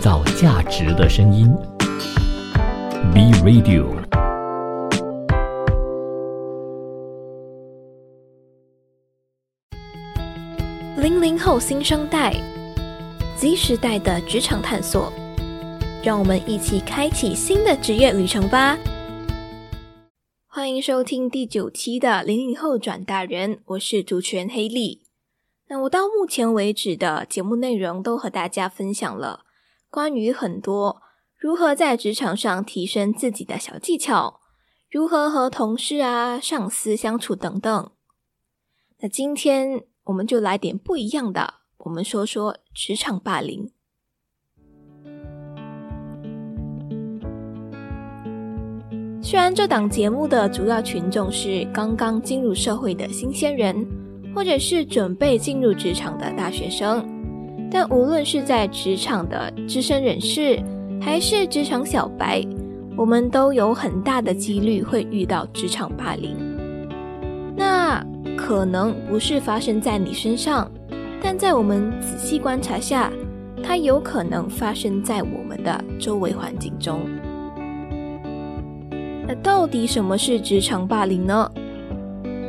造价值的声音，B Radio。零零后新生代，Z 时代的职场探索，让我们一起开启新的职业旅程吧！欢迎收听第九期的零零后转大人，我是主持人黑莉。那我到目前为止的节目内容都和大家分享了关于很多如何在职场上提升自己的小技巧，如何和同事啊、上司相处等等。那今天我们就来点不一样的，我们说说职场霸凌。虽然这档节目的主要群众是刚刚进入社会的新鲜人，或者是准备进入职场的大学生，但无论是在职场的资深人士，还是职场小白，我们都有很大的几率会遇到职场霸凌。那可能不是发生在你身上，但在我们仔细观察下，它有可能发生在我们的周围环境中。那到底什么是职场霸凌呢？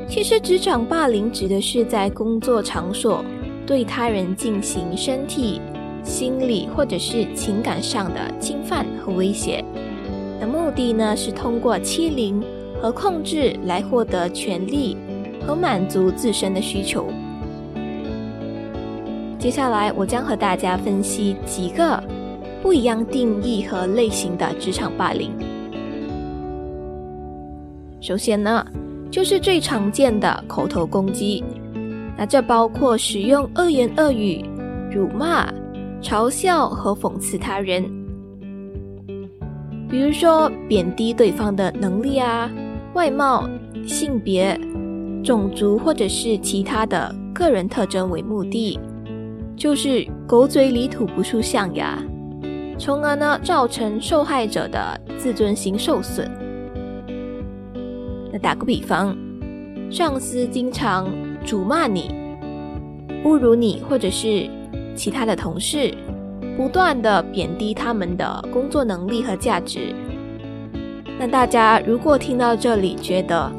其实，职场霸凌指的是在工作场所对他人进行身体、心理或者是情感上的侵犯和威胁。的目的呢，是通过欺凌和控制来获得权利和满足自身的需求。接下来，我将和大家分析几个不一样定义和类型的职场霸凌。首先呢，就是最常见的口头攻击，那这包括使用恶言恶语、辱骂、嘲笑和讽刺他人，比如说贬低对方的能力啊、外貌、性别、种族或者是其他的个人特征为目的，就是狗嘴里吐不出象牙，从而呢造成受害者的自尊心受损。那打个比方，上司经常辱骂你、侮辱你，或者是其他的同事，不断的贬低他们的工作能力和价值。那大家如果听到这里，觉得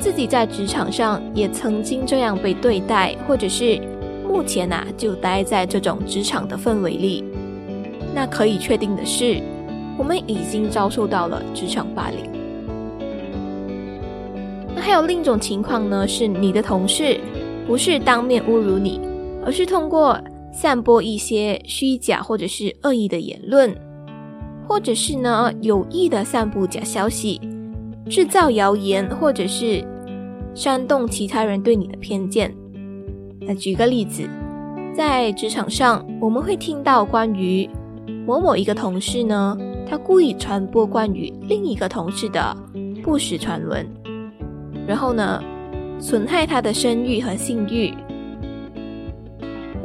自己在职场上也曾经这样被对待，或者是目前呐就待在这种职场的氛围里，那可以确定的是，我们已经遭受到了职场霸凌。还有另一种情况呢，是你的同事不是当面侮辱你，而是通过散播一些虚假或者是恶意的言论，或者是呢有意的散布假消息，制造谣言，或者是煽动其他人对你的偏见。那举个例子，在职场上，我们会听到关于某某一个同事呢，他故意传播关于另一个同事的不实传闻。然后呢，损害他的声誉和信誉。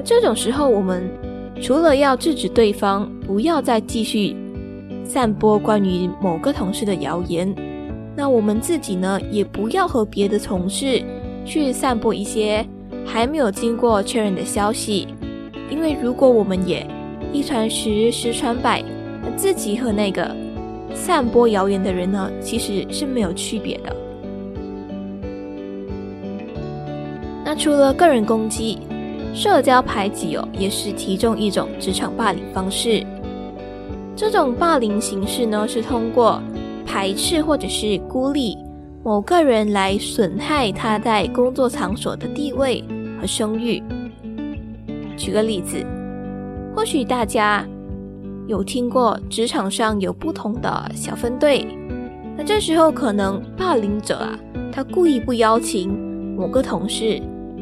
这种时候，我们除了要制止对方不要再继续散播关于某个同事的谣言，那我们自己呢，也不要和别的同事去散播一些还没有经过确认的消息，因为如果我们也一传十，十传百，那自己和那个散播谣言的人呢，其实是没有区别的。除了个人攻击，社交排挤哦，也是其中一种职场霸凌方式。这种霸凌形式呢，是通过排斥或者是孤立某个人来损害他在工作场所的地位和声誉。举个例子，或许大家有听过职场上有不同的小分队，那这时候可能霸凌者啊，他故意不邀请某个同事。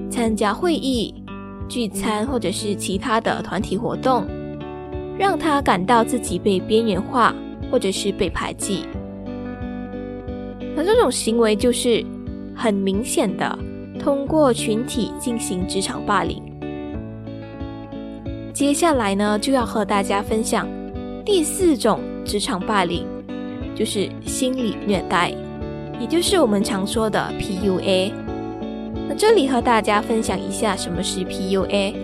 参加会议、聚餐或者是其他的团体活动，让他感到自己被边缘化或者是被排挤。那这种行为就是很明显的通过群体进行职场霸凌。接下来呢，就要和大家分享第四种职场霸凌，就是心理虐待，也就是我们常说的 PUA。那这里和大家分享一下什么是 PUA。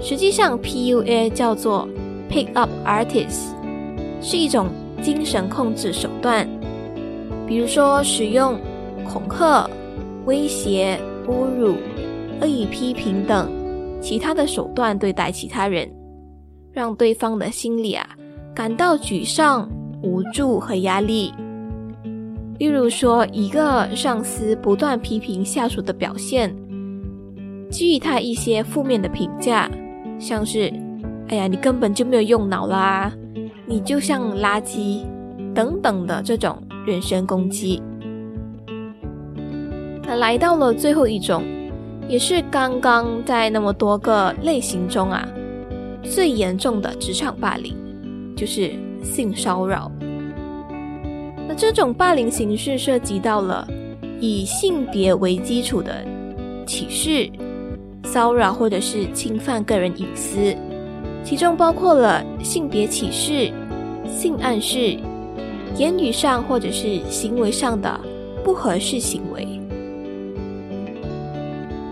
实际上，PUA 叫做 pick up artist，是一种精神控制手段，比如说使用恐吓、威胁、侮辱、恶意批评等其他的手段对待其他人，让对方的心里啊感到沮丧、无助和压力。例如说，一个上司不断批评下属的表现，给予他一些负面的评价，像是“哎呀，你根本就没有用脑啦，你就像垃圾”等等的这种人身攻击。那来到了最后一种，也是刚刚在那么多个类型中啊最严重的职场霸凌，就是性骚扰。那这种霸凌形式涉及到了以性别为基础的歧视、骚扰或者是侵犯个人隐私，其中包括了性别歧视、性暗示、言语上或者是行为上的不合适行为。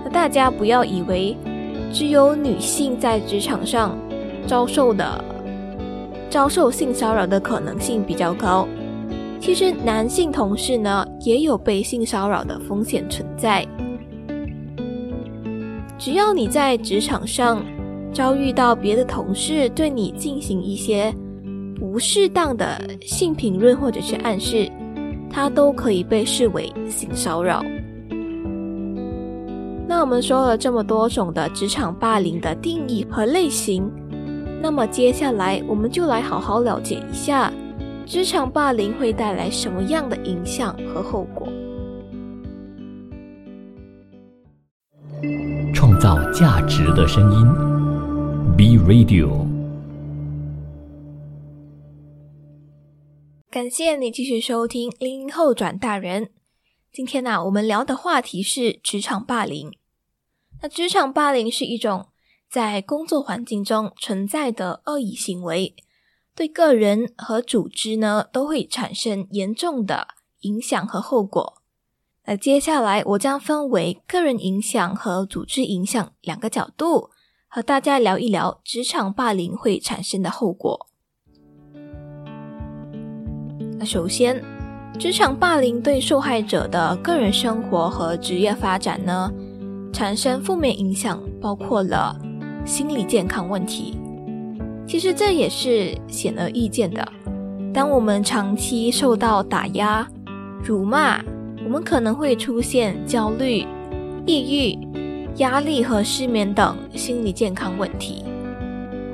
那大家不要以为只有女性在职场上遭受的遭受性骚扰的可能性比较高。其实男性同事呢，也有被性骚扰的风险存在。只要你在职场上遭遇到别的同事对你进行一些不适当的性评论或者是暗示，它都可以被视为性骚扰。那我们说了这么多种的职场霸凌的定义和类型，那么接下来我们就来好好了解一下。职场霸凌会带来什么样的影响和后果？创造价值的声音，B Radio。感谢你继续收听零零后转大人。今天呢，我们聊的话题是职场霸凌。那职场霸凌是一种在工作环境中存在的恶意行为。对个人和组织呢，都会产生严重的影响和后果。那接下来我将分为个人影响和组织影响两个角度，和大家聊一聊职场霸凌会产生的后果。那首先，职场霸凌对受害者的个人生活和职业发展呢，产生负面影响，包括了心理健康问题。其实这也是显而易见的。当我们长期受到打压、辱骂，我们可能会出现焦虑、抑郁、压力和失眠等心理健康问题，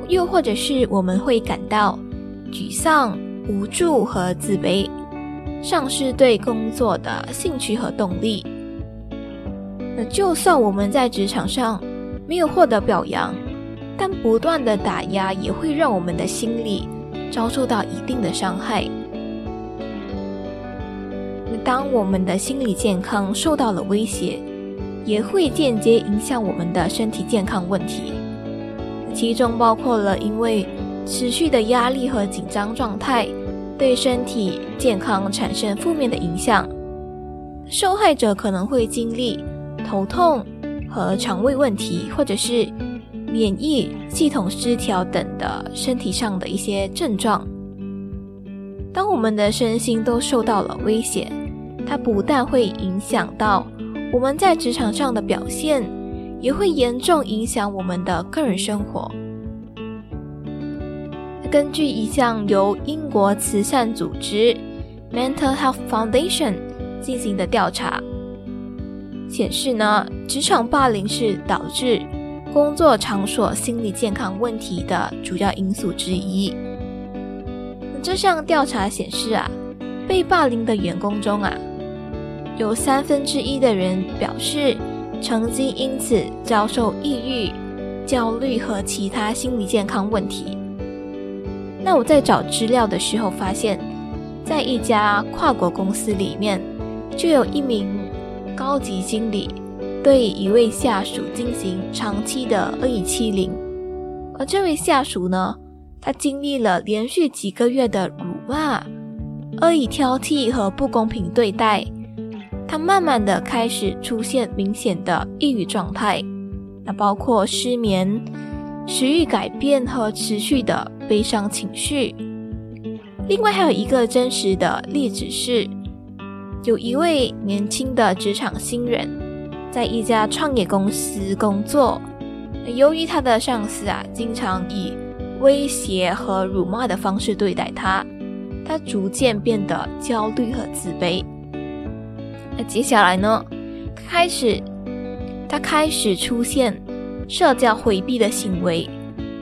又或者是我们会感到沮丧、无助和自卑，丧失对工作的兴趣和动力。那就算我们在职场上没有获得表扬。但不断的打压也会让我们的心理遭受到一定的伤害。当我们的心理健康受到了威胁，也会间接影响我们的身体健康问题，其中包括了因为持续的压力和紧张状态对身体健康产生负面的影响，受害者可能会经历头痛和肠胃问题，或者是。免疫系统失调等的身体上的一些症状，当我们的身心都受到了威胁，它不但会影响到我们在职场上的表现，也会严重影响我们的个人生活。根据一项由英国慈善组织 Mental Health Foundation 进行的调查显示呢，职场霸凌是导致。工作场所心理健康问题的主要因素之一。这项调查显示啊，被霸凌的员工中啊，有三分之一的人表示曾经因此遭受抑郁、焦虑和其他心理健康问题。那我在找资料的时候发现，在一家跨国公司里面，就有一名高级经理。对一位下属进行长期的恶意欺凌，而这位下属呢，他经历了连续几个月的辱骂、恶意挑剔和不公平对待，他慢慢的开始出现明显的抑郁状态，那包括失眠、食欲改变和持续的悲伤情绪。另外还有一个真实的例子是，有一位年轻的职场新人，在一家创业公司工作。由于他的上司啊，经常以威胁和辱骂的方式对待他，他逐渐变得焦虑和自卑。那接下来呢，开始他开始出现社交回避的行为，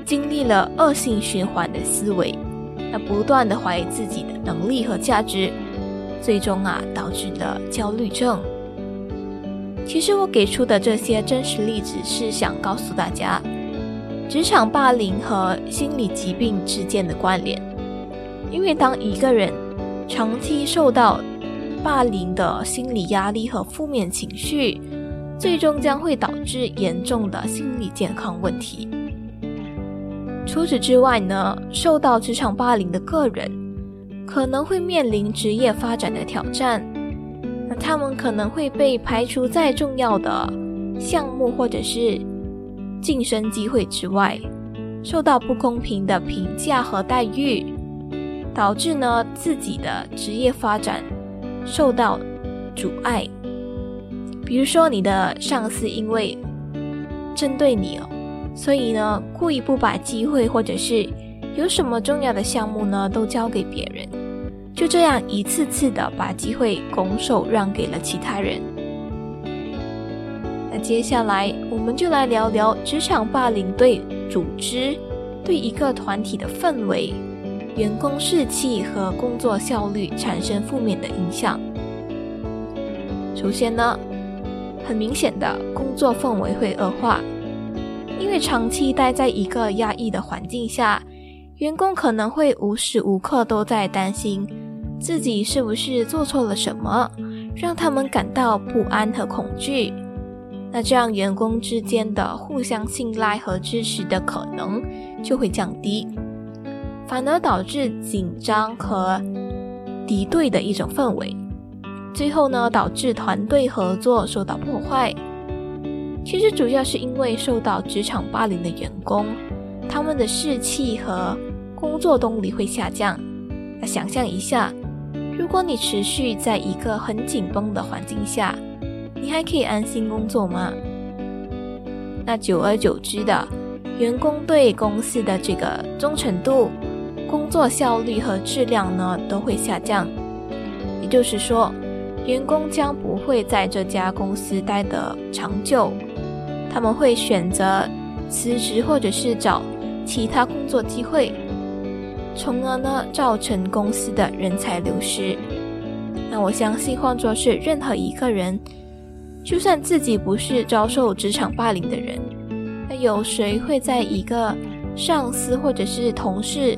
经历了恶性循环的思维，那不断的怀疑自己的能力和价值，最终啊导致了焦虑症。其实我给出的这些真实例子是想告诉大家，职场霸凌和心理疾病之间的关联。因为当一个人长期受到霸凌的心理压力和负面情绪，最终将会导致严重的心理健康问题。除此之外呢，受到职场霸凌的个人可能会面临职业发展的挑战。他们可能会被排除在重要的项目或者是晋升机会之外，受到不公平的评价和待遇，导致呢自己的职业发展受到阻碍。比如说，你的上司因为针对你哦，所以呢故意不把机会或者是有什么重要的项目呢都交给别人。就这样一次次的把机会拱手让给了其他人。那接下来我们就来聊聊职场霸凌对组织、对一个团体的氛围、员工士气和工作效率产生负面的影响。首先呢，很明显的工作氛围会恶化，因为长期待在一个压抑的环境下，员工可能会无时无刻都在担心。自己是不是做错了什么，让他们感到不安和恐惧？那这样员工之间的互相信赖和支持的可能就会降低，反而导致紧张和敌对的一种氛围。最后呢，导致团队合作受到破坏。其实主要是因为受到职场霸凌的员工，他们的士气和工作动力会下降。那想象一下。如果你持续在一个很紧绷的环境下，你还可以安心工作吗？那久而久之的，员工对公司的这个忠诚度、工作效率和质量呢都会下降。也就是说，员工将不会在这家公司待得长久，他们会选择辞职或者是找其他工作机会。从而呢，造成公司的人才流失。那我相信，换作是任何一个人，就算自己不是遭受职场霸凌的人，那有谁会在一个上司或者是同事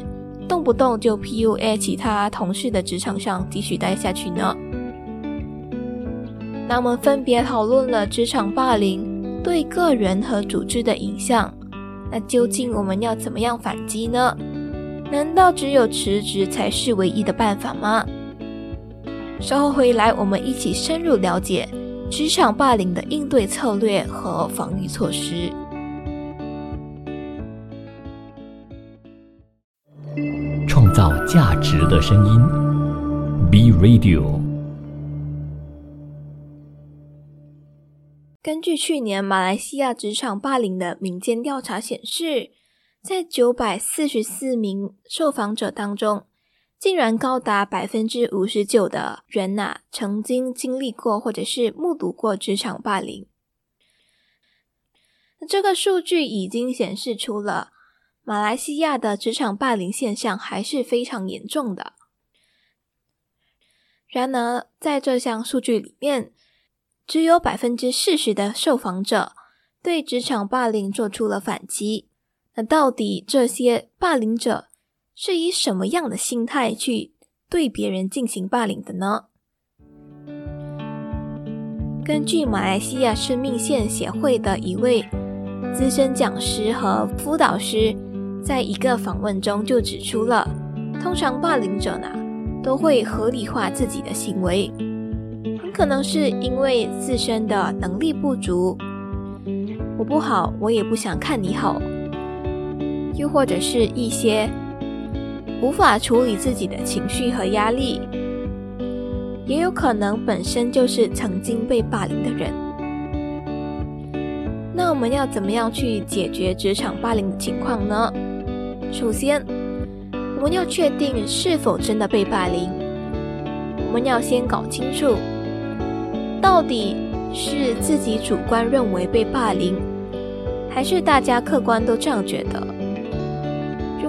动不动就 PUA 其他同事的职场上继续待下去呢？那我们分别讨论了职场霸凌对个人和组织的影响，那究竟我们要怎么样反击呢？难道只有辞职才是唯一的办法吗？稍后回来，我们一起深入了解职场霸凌的应对策略和防御措施。创造价值的声音，B Radio。根据去年马来西亚职场霸凌的民间调查显示。在九百四十四名受访者当中，竟然高达百分之五十九的人呐，曾经经历过或者是目睹过职场霸凌。这个数据已经显示出了马来西亚的职场霸凌现象还是非常严重的。然而，在这项数据里面，只有百分之四十的受访者对职场霸凌做出了反击。那到底这些霸凌者是以什么样的心态去对别人进行霸凌的呢？根据马来西亚生命线协会的一位资深讲师和辅导师，在一个访问中就指出了，通常霸凌者呢都会合理化自己的行为，很可能是因为自身的能力不足，我不好，我也不想看你好。又或者是一些无法处理自己的情绪和压力，也有可能本身就是曾经被霸凌的人。那我们要怎么样去解决职场霸凌的情况呢？首先，我们要确定是否真的被霸凌。我们要先搞清楚，到底是自己主观认为被霸凌，还是大家客观都这样觉得。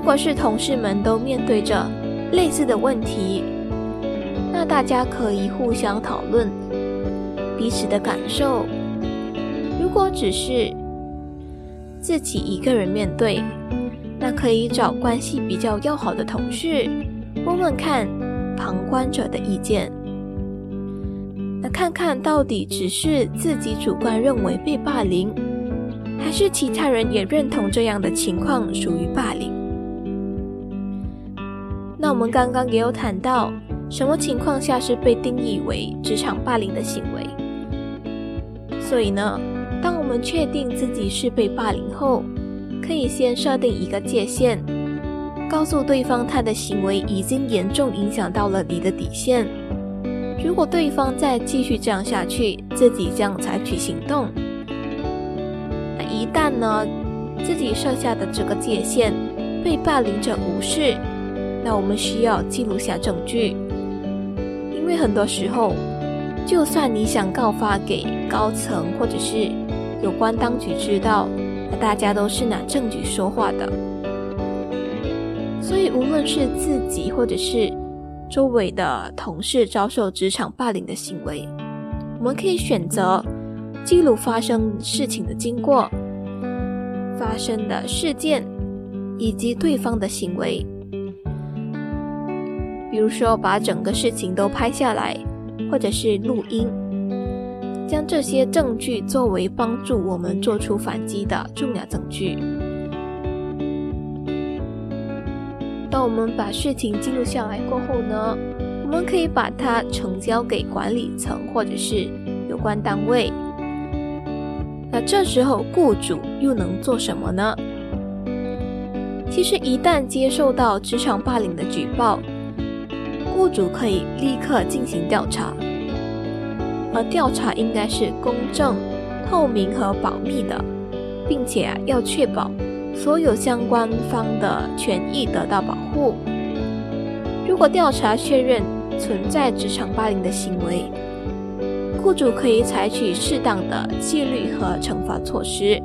如果是同事们都面对着类似的问题，那大家可以互相讨论彼此的感受。如果只是自己一个人面对，那可以找关系比较要好的同事问问看旁观者的意见，那看看到底只是自己主观认为被霸凌，还是其他人也认同这样的情况属于霸凌。我们刚刚也有谈到，什么情况下是被定义为职场霸凌的行为，所以呢？当我们确定自己是被霸凌后，可以先设定一个界限，告诉对方他的行为已经严重影响到了你的底线。如果对方再继续这样下去，自己将采取行动。那一旦呢，自己设下的这个界限被霸凌者无视，那我们需要记录下证据，因为很多时候，就算你想告发给高层或者是。有关当局知道，那大家都是拿证据说话的。所以，无论是自己或者是周围的同事遭受职场霸凌的行为，我们可以选择记录发生事情的经过、发生的事件以及对方的行为。比如说，把整个事情都拍下来，或者是录音。将这些证据作为帮助我们做出反击的重要证据。当我们把事情记录下来过后呢，我们可以把它呈交给管理层或者是有关单位。那这时候雇主又能做什么呢？其实一旦接受到职场霸凌的举报，雇主可以立刻进行调查。而调查应该是公正、透明和保密的，并且要确保所有相关方的权益得到保护。如果调查确认存在职场霸凌的行为，雇主可以采取适当的纪律和惩罚措施，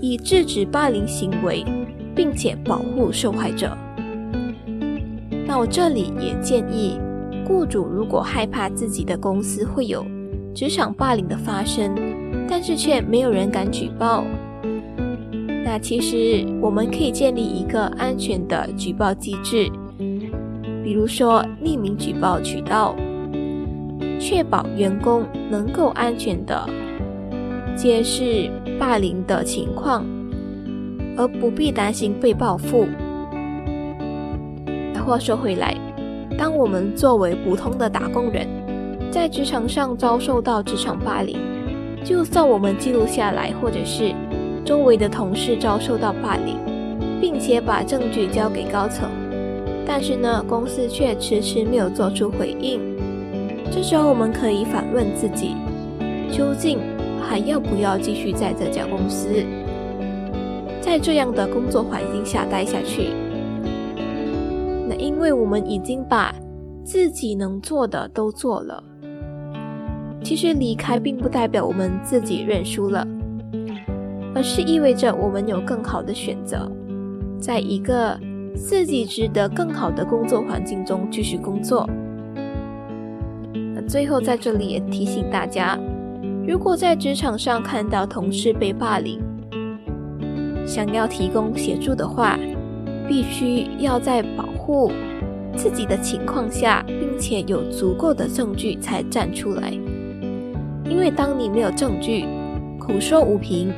以制止霸凌行为，并且保护受害者。那我这里也建议。雇主如果害怕自己的公司会有职场霸凌的发生，但是却没有人敢举报，那其实我们可以建立一个安全的举报机制，比如说匿名举报渠道，确保员工能够安全的揭示霸凌的情况，而不必担心被报复。话说回来。当我们作为普通的打工人，在职场上遭受到职场霸凌，就算我们记录下来，或者是周围的同事遭受到霸凌，并且把证据交给高层，但是呢，公司却迟迟没有做出回应。这时候，我们可以反问自己：究竟还要不要继续在这家公司，在这样的工作环境下待下去？因为我们已经把自己能做的都做了，其实离开并不代表我们自己认输了，而是意味着我们有更好的选择，在一个自己值得更好的工作环境中继续工作。那最后在这里也提醒大家，如果在职场上看到同事被霸凌，想要提供协助的话，必须要在保。护自己的情况下，并且有足够的证据才站出来。因为当你没有证据，口说无凭，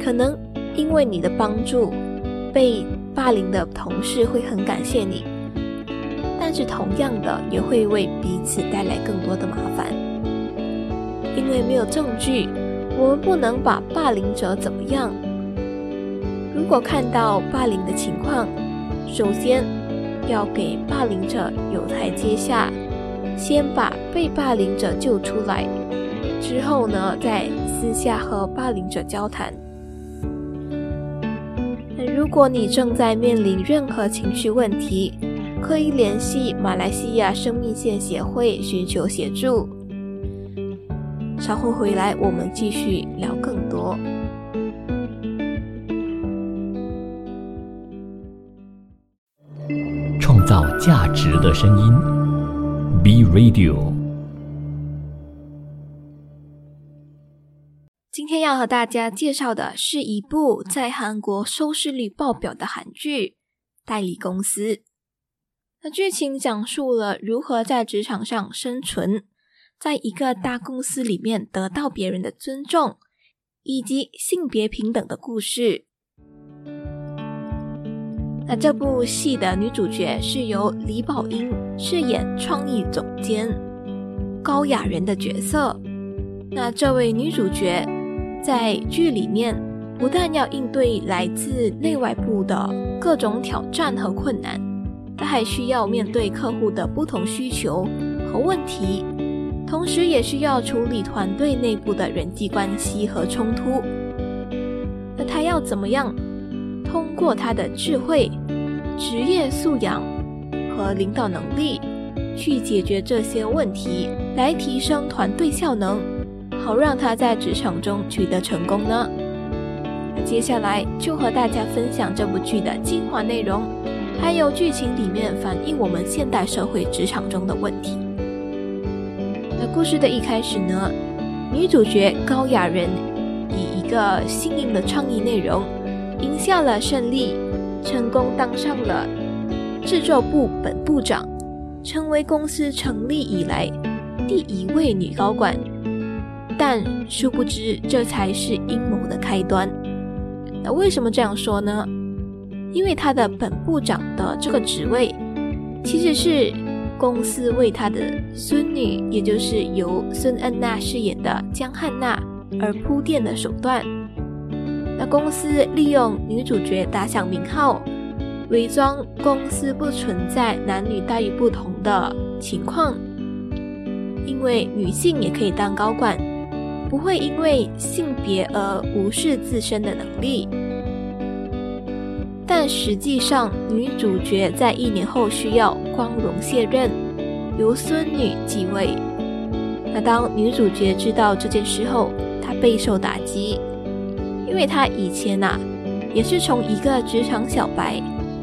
可能因为你的帮助，被霸凌的同事会很感谢你，但是同样的也会为彼此带来更多的麻烦。因为没有证据，我们不能把霸凌者怎么样，如果看到霸凌的情况，首先要给霸凌者有台阶下，先把被霸凌者救出来，之后呢，再私下和霸凌者交谈。如果你正在面临任何情绪问题，可以联系马来西亚生命线协会寻求协助。稍后回来，我们继续聊更多。造价值的声音，B Radio。今天要和大家介绍的是一部在韩国收视率爆表的韩剧《代理公司》。那剧情讲述了如何在职场上生存。在一个大公司里面得到别人的尊重，以及性别平等的故事。那这部戏的女主角是由李宝英饰演创意总监高雅人的角色。那这位女主角在剧里面不但要应对来自内外部的各种挑战和困难，她还需要面对客户的不同需求和问题。同时，也需要处理团队内部的人际关系和冲突。那他要怎么样通过他的智慧、职业素养和领导能力去解决这些问题，来提升团队效能，好让他在职场中取得成功呢？接下来就和大家分享这部剧的精华内容，还有剧情里面反映我们现代社会职场中的问题。那故事的一开始呢，女主角高雅人以一个新颖的创意内容赢下了胜利，成功当上了制作部本部长，成为公司成立以来第一位女高管。但殊不知，这才是阴谋的开端。那为什么这样说呢？因为她的本部长的这个职位其实是。公司为他的孙女，也就是由孙恩娜饰演的江汉娜而铺垫的手段。那公司利用女主角打响名号，伪装公司不存在男女待遇不同的情况，因为女性也可以当高管，不会因为性别而无视自身的能力。但实际上，女主角在一年后需要光荣卸任，由孙女继位。那当女主角知道这件事后，她备受打击，因为她以前呐，也是从一个职场小白，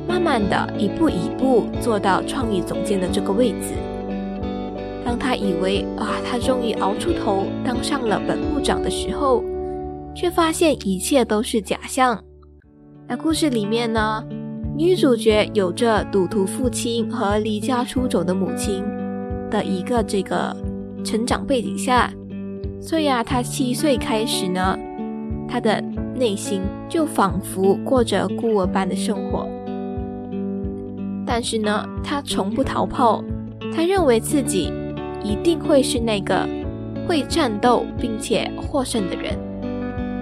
慢慢的一步一步做到创意总监的这个位置。当她以为啊，她终于熬出头当上了本部长的时候，却发现一切都是假象。那故事里面呢，女主角有着赌徒父亲和离家出走的母亲的一个这个成长背景下，所以啊，她七岁开始呢，她的内心就仿佛过着孤儿般的生活。但是呢，他从不逃跑，他认为自己一定会是那个会战斗并且获胜的人，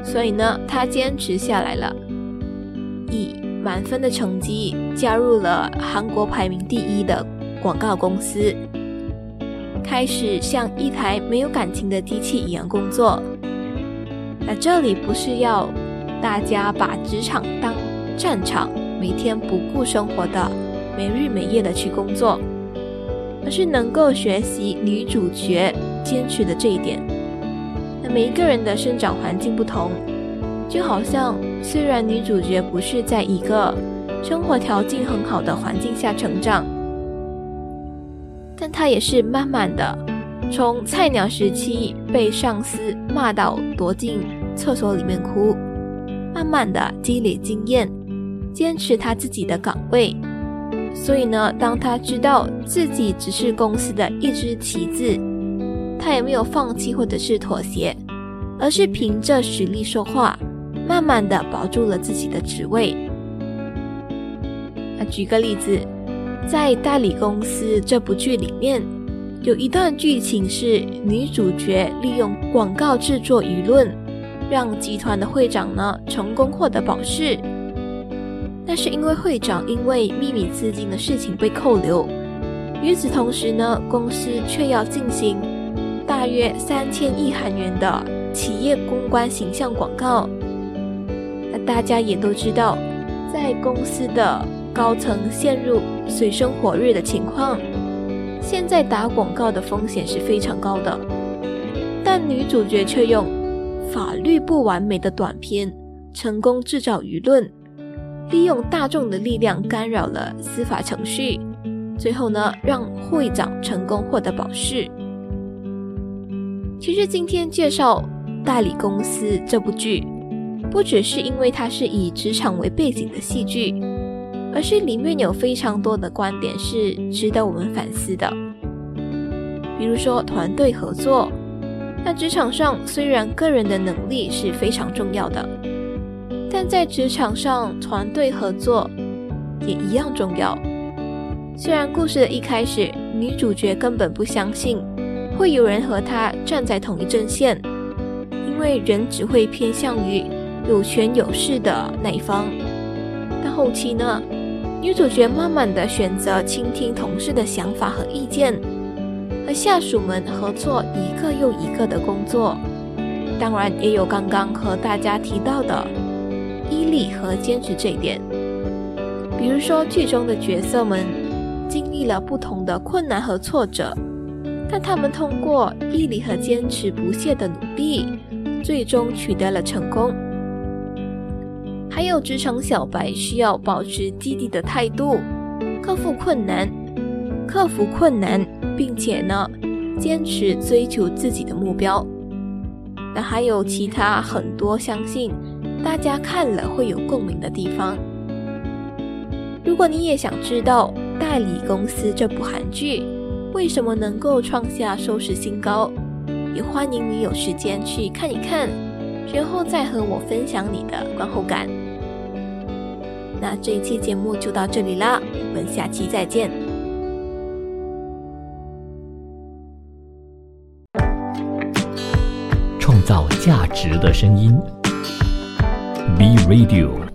所以呢，他坚持下来了。以满分的成绩加入了韩国排名第一的广告公司，开始像一台没有感情的机器一样工作。那这里不是要大家把职场当战场，每天不顾生活的没日没夜的去工作，而是能够学习女主角坚持的这一点。那每一个人的生长环境不同。就好像，虽然女主角不是在一个生活条件很好的环境下成长，但她也是慢慢的从菜鸟时期被上司骂到躲进厕所里面哭，慢的积累经验，坚持她自己的岗位。所以呢，当她知道自己只是公司的一只棋子，她也没有放弃或者是妥协，而是凭着实力说话。慢慢的保住了自己的职位。那举个例子，在代理公司这部剧里面，有一段剧情是女主角利用广告制作舆论，让集团的会长呢成功获得保释，但是因为会长因为秘密资金的事情被扣留。与此同时呢，公司却要进行大约三千亿韩元的企业公关形象广告。那大家也都知道，在公司的高层陷入水深火热的情况，现在打广告的风险是非常高的。但女主角却用法律不完美的短片，成功制造舆论。利用大众的力量干扰了司法程序，最后呢，让会长成功获得保释。其实今天介绍代理公司这部剧，不只是因为它是以职场为背景的戏剧，而是里面有非常多的观点是值得我们反思的。比如说团队合作，那职场上虽然个人的能力是非常重要的。但在职场上，团队合作也一样重要。虽然故事的一开始，女主角根本不相信会有人和她站在同一阵线，因为人只会偏向于有权有势的那一方。但后期呢，女主角慢慢的选择倾听同事的想法和意见，和下属们合作一个又一个的工作。当然，也有刚刚和大家提到的。毅力和坚持这一点，比如说剧中的角色们经历了不同的困难和挫折，但他们通过毅力和坚持不懈的努力，最终取得了成功。还有职场小白需要保持积极的态度，克服困难，克服困难，并且呢，坚持追求自己的目标。那还有其他很多，相信。大家看了会有共鸣的地方。如果你也想知道《代理公司》这部韩剧为什么能够创下收视新高，也欢迎你有时间去看一看，然后再和我分享你的观后感。那这一期节目就到这里啦，我们下期再见。造价值的声音。B Radio